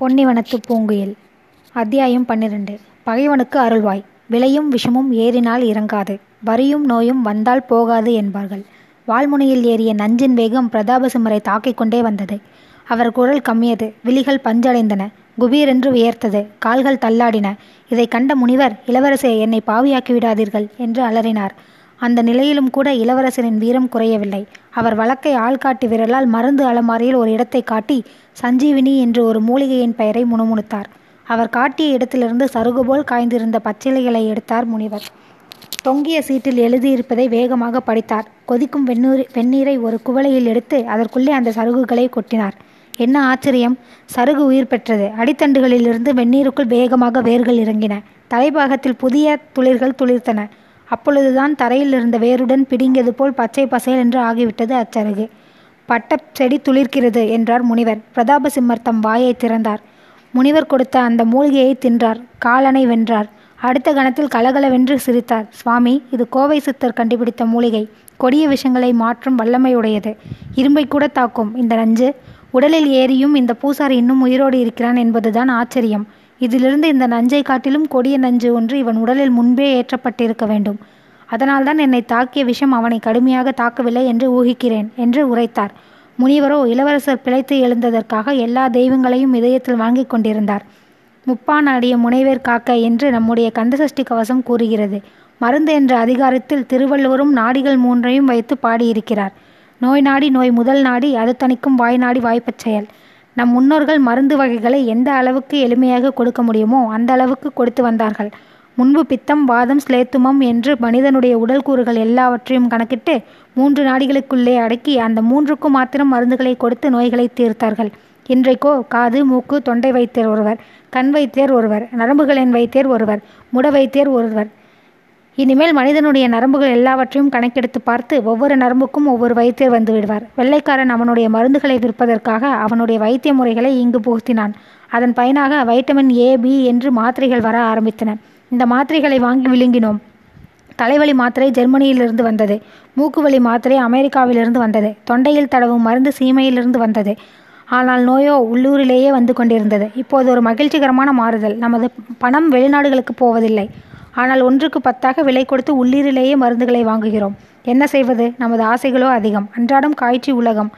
பொன்னிவனத்து பூங்குயில். அத்தியாயம் பன்னிரண்டு. பகைவனுக்கு அருள்வாய். விலையும் விஷமும் ஏறினால் இறங்காது. வரியும் நோயும் வந்தால் போகாது என்பார்கள். வால்முனையில் ஏறிய நஞ்சின் வேகம் பிரதாபசிம்மரை தாக்கிக் கொண்டே வந்தது. அவர் குரல் கம்மியது. விழிகள் பஞ்சடைந்தன. குபீரென்று உயர்த்தது கால்கள் தள்ளாடின. இதை கண்ட முனிவர் இளவரசே என்னை பாவியாக்கி விடாதீர்கள் என்று அலறினார். அந்த நிலையிலும் கூட இளவரசரின் வீரம் குறையவில்லை. அவர் வழக்கை ஆள்காட்டி விரலால் மருந்து அலமாரியில் ஒரு இடத்தை காட்டி சஞ்சீவினி என்று ஒரு மூலிகையின் பெயரை முணுமுணுத்தார். அவர் காட்டிய இடத்திலிருந்து சருகுபோல் காய்ந்திருந்த பச்சிலைகளை எடுத்தார் முனிவர். தொங்கிய சீட்டில் எழுதியிருப்பதை வேகமாக படித்தார். கொதிக்கும் வெந்நீர் வெந்நீரை ஒரு குவளையில் எடுத்து அதற்குள்ளே அந்த சருகுகளை கொட்டினார். என்ன ஆச்சரியம்! சருகு உயிர் பெற்றது. அடித்தண்டுகளிலிருந்து வெந்நீருக்குள் வேகமாக வேர்கள் இறங்கின. தலைப்பாகத்தில் புதிய துளிர்கள் துளிர்த்தன. அப்பொழுதுதான் தரையில் இருந்த வேருடன் பிடுங்கியது போல் பச்சை பசேல் என்று ஆகிவிட்டது அச்சருகு. பட்ட செடி துளிர்க்கிறது என்றார் முனிவர். பிரதாபசிம்மர் தம் வாயை திறந்தார். முனிவர் கொடுத்த அந்த மூலிகையை தின்றார். காலனை வென்றார். அடுத்த கணத்தில் கலகலவென்று சிரித்தார். சுவாமி இது கோவை சித்தர் கண்டுபிடித்த மூலிகை. கொடிய விஷங்களை மாற்றும் வல்லமையுடையது. இரும்பை கூட தாக்கும். இந்த நஞ்சு. உடலில் ஏறியும் இந்த பூசாரி இன்னும் உயிரோடு இருக்கிறான் என்பதுதான் ஆச்சரியம். இதிலிருந்து இந்த நஞ்சை காட்டிலும் கொடிய நஞ்சு ஒன்று இவன் உடலில் முன்பே ஏற்றப்பட்டிருக்க வேண்டும். அதனால்தான் என்னை தாக்கிய விஷம் அவனை கடுமையாக தாக்கவில்லை என்று ஊகிக்கிறேன் என்று உரைத்தார். முனிவரோ இளவரசர் பிழைத்து எழுந்ததற்காக எல்லா தெய்வங்களையும் இதயத்தில் வாங்கிக் கொண்டிருந்தார். முப்பான் அடிய முனைவேர் காக்க என்று நம்முடைய கந்தசஷ்டி கவசம் கூறுகிறது. மருந்து என்ற அதிகாரத்தில் திருவள்ளுவரும் நாடிகள் மூன்றையும் வைத்து பாடியிருக்கிறார். நோய் நாடி நோய் முதல் நாடி அது தணிக்கும் வாய் நாடி வாய்ப்பச் செயல். நம் முன்னோர்கள் மருந்து வகைகளை எந்த அளவுக்கு எளிமையாக கொடுக்க முடியுமோ அந்த அளவுக்கு கொடுத்து வந்தார்கள். முன்பு பித்தம் வாதம் ஸ்லேத்துமம் என்று மனிதனுடைய உடல் கூறுகள் எல்லாவற்றையும் கணக்கிட்டு மூன்று நாடிகளுக்குள்ளே அடக்கி அந்த மூன்றுக்கும் மாத்திரம் மருந்துகளை கொடுத்து நோய்களை தீர்த்தார்கள். இன்றைக்கோ காது மூக்கு தொண்டை வைத்தியர் ஒருவர் கண் வைத்தியர் ஒருவர் நரம்புகளின் வைத்தியர் ஒருவர் முட வைத்தியர் ஒருவர். இனிமேல் மனிதனுடைய நரம்புகள் எல்லாவற்றையும் கணக்கெடுத்து பார்த்து ஒவ்வொரு நரம்புக்கும் ஒவ்வொரு வைத்தியர் வந்து விடுவார். வெள்ளைக்காரன் அவனுடைய மருந்துகளை விற்பதற்காக அவனுடைய வைத்திய முறைகளை இங்கு புகுத்தினான். அதன் பயனாக வைட்டமின் ஏ பி என்று மாத்திரைகள் வர ஆரம்பித்தன. இந்த மாத்திரைகளை வாங்கி விழுங்கினோம். தலைவலி மாத்திரை ஜெர்மனியிலிருந்து வந்தது. மூக்குவலி மாத்திரை அமெரிக்காவிலிருந்து வந்தது. தொண்டையில் தடவும் மருந்து சீமையிலிருந்து வந்தது. ஆனால் நோயோ உள்ளூரிலேயே வந்து கொண்டிருந்தது. இப்போது ஒரு மகிழ்ச்சிகரமான மாறுதல். நமது பணம் வெளிநாடுகளுக்கு போவதில்லை. ஆனால் ஒன்றுக்கு பத்தாக விலை கொடுத்து உள்ளீரிலேயே மருந்துகளை வாங்குகிறோம். என்ன செய்வது? நமது ஆசைகளோ அதிகம். அன்றாடம் காய்ச்சி உலகம்.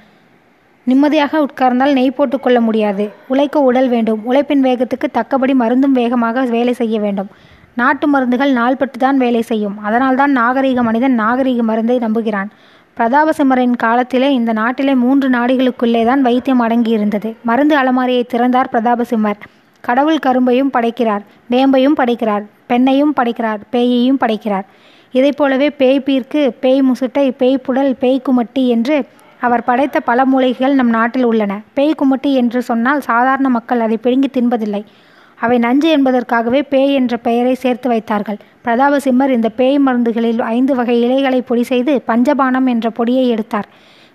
நிம்மதியாக உட்கார்ந்தால் நெய் போட்டுக்கொள்ள முடியாது. உழைக்க உடல் வேண்டும். உழைப்பின் வேகத்துக்கு தக்கபடி மருந்தும் வேகமாக வேலை செய்ய வேண்டும். நாட்டு மருந்துகள் நாள்பட்டு தான் வேலை செய்யும். அதனால்தான் நாகரீக மனிதன் நாகரீக மருந்தை நம்புகிறான். பிரதாபசிம்மரின் காலத்திலே இந்த நாட்டிலே மூன்று நாடுகளுக்குள்ளே தான் வைத்தியம் அடங்கியிருந்தது. மருந்து அலமாரியை திறந்தார் பிரதாபசிம்மர். கடவுள் கரும்பையும் படைக்கிறார் வேம்பையும் படைக்கிறார் பெண்ணையும் படைக்கிறார் பேயையும் படைக்கிறார். இதை போலவே பேய் பீர்க்கு பேய் முசுட்டை பேய் புடல் பேய் குமட்டி என்று அவர் படைத்த பல மூலிகைகள் நம் நாட்டில் உள்ளன. பேய் குமட்டி என்று சொன்னால் சாதாரண மக்கள் அதை பிடுங்கி தின்பதில்லை. அவை நஞ்சு என்பதற்காகவே பேய் என்ற பெயரை சேர்த்து வைத்தார்கள். பிரதாபசிம்மர் இந்த பேய் மருந்துகளில் ஐந்து வகை இலைகளை பொடி செய்து பஞ்சபானம் என்ற பொடியை எடுத்தார்.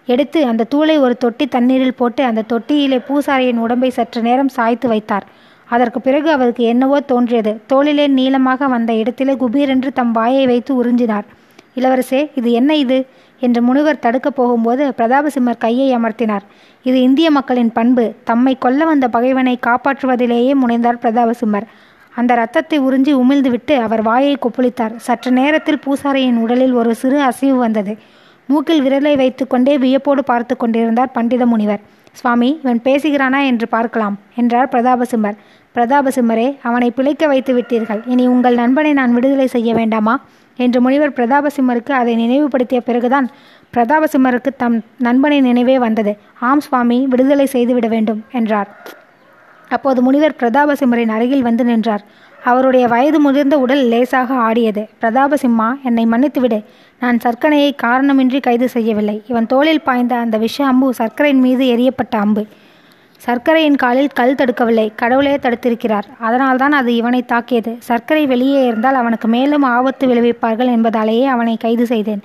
எடுத்து அந்த தூளை ஒரு தொட்டி தண்ணீரில் போட்டு அந்த தொட்டியிலே பூசாரியின் உடம்பை சற்று நேரம் சாய்த்து வைத்தார். அதற்கு பிறகு அவருக்கு என்னவோ தோன்றியது. தோளிலே நீளமாக வந்த இடத்திலே குபீரென்று தம் வாயை வைத்து உறிஞ்சினார். இளவரசே இது என்ன இது? என்று முனிவர் தடுக்கப் போகும்போது பிரதாபசிம்மர் கையை அமர்த்தினார். இது இந்திய மக்களின் பண்பு. தம்மை கொல்ல வந்த பகைவனை காப்பாற்றுவதிலேயே முனைந்தார் பிரதாபசிம்மர் அந்த ரத்தத்தை உறிஞ்சி உமிழ்ந்துவிட்டு அவர் வாயை கொப்புளித்தார். சற்று நேரத்தில் பூசாரியின் உடலில் ஒரு சிறு அசைவு வந்தது. மூக்கில் விரலை வைத்துக்கொண்டே வியப்போடு பார்த்து கொண்டிருந்தார் பண்டித முனிவர். சுவாமி இவன் பேசுகிறானா என்று பார்க்கலாம் என்றார் பிரதாபசிம்மர் பிரதாபசிம்மரே அவனை பிழைக்க வைத்து விட்டீர்கள் இனி உங்கள் நண்பனை நான் விடுதலை செய்ய வேண்டாமா? என்று முனிவர் பிரதாபசிம்மருக்கு அதை நினைவுபடுத்திய பிறகுதான் பிரதாபசிம்மருக்கு தம் நண்பனின் நினைவே வந்தது. ஆம் சுவாமி விடுதலை செய்துவிட வேண்டும் என்றார். அப்போது முனிவர் பிரதாபசிம்மரின் அருகில் வந்து நின்றார். அவருடைய வயது முதிர்ந்த உடல் லேசாக ஆடியது. பிரதாபசிம்மா என்னை மன்னித்துவிடு. நான் சர்க்கரையை காரணமின்றி கைது செய்யவில்லை. இவன் தோளில் பாய்ந்த அந்த விஷ அம்பு சர்க்கரையின் மீது எரியப்பட்ட அம்பு. சர்க்கரையின் காலில் கல் தடுக்கவில்லை. கடவுளே தடுத்திருக்கிறார். அதனால்தான் அது இவனை தாக்கியது. சர்க்கரை வெளியே இருந்தால் அவனுக்கு மேலும் ஆபத்து விளைவிப்பார்கள் என்பதாலேயே அவனை கைது செய்தேன்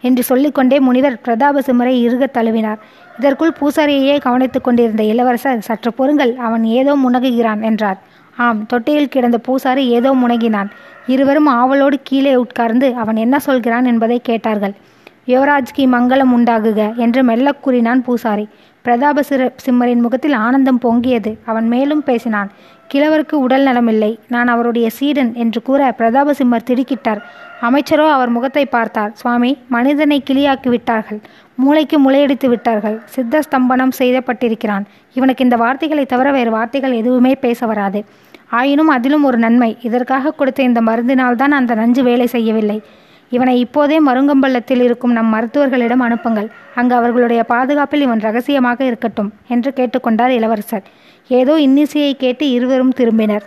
என்று சொல்லிக்கொண்டே முனிவர் பிரதாப சிம்மரை இறுக தழுவினார். இதற்குள் பூசாரியையே கவனித்துக் கொண்டிருந்த இளவரசர் சற்று பொறுங்கள் அவன் ஏதோ முனகுகிறான் என்றார். ஆம். தொட்டியில் கிடந்த பூசாரி ஏதோ முனகினான். இருவரும் ஆவலோடு கீழே உட்கார்ந்து அவன் என்ன சொல்கிறான்? என்பதை கேட்டார்கள். யுவராஜ்கி மங்களம் உண்டாகுக என்று மெல்லக் கூறினான் பூசாரி. பிரதாப சிற சிம்மரின் முகத்தில் ஆனந்தம் பொங்கியது. அவன் மேலும் பேசினான் கிழவருக்கு உடல் நலமில்லை. நான் அவருடைய சீடன் என்று கூற பிரதாபசிம்மர் திடுக்கிட்டார். அமைச்சரோ அவர் முகத்தை பார்த்தார் சுவாமி மனிதனை கிளியாக்கி விட்டார்கள். மூளைக்கு முளையடித்து விட்டார்கள். சித்த ஸ்தம்பனம் செய்யப்பட்டிருக்கிறான். இவனுக்கு இந்த வார்த்தைகளை தவிர வேறு வார்த்தைகள் எதுவுமே பேச வராது. ஆயினும் அதிலும் ஒரு நன்மை. இதற்காக கொடுத்த இந்த மருந்தினால்தான் அந்த நஞ்சு வேலை செய்யவில்லை. இவனை இப்போதே மருங்கம்பள்ளத்தில் இருக்கும் நம் மருத்துவர்களிடம் அனுப்புங்கள். அங்கு அவர்களுடைய பாதுகாப்பில் இவன் ரகசியமாக இருக்கட்டும் என்று கேட்டுக்கொண்டார் இளவரசர். ஏதோ இன்னிசையை கேட்டு இருவரும் திரும்பினர்.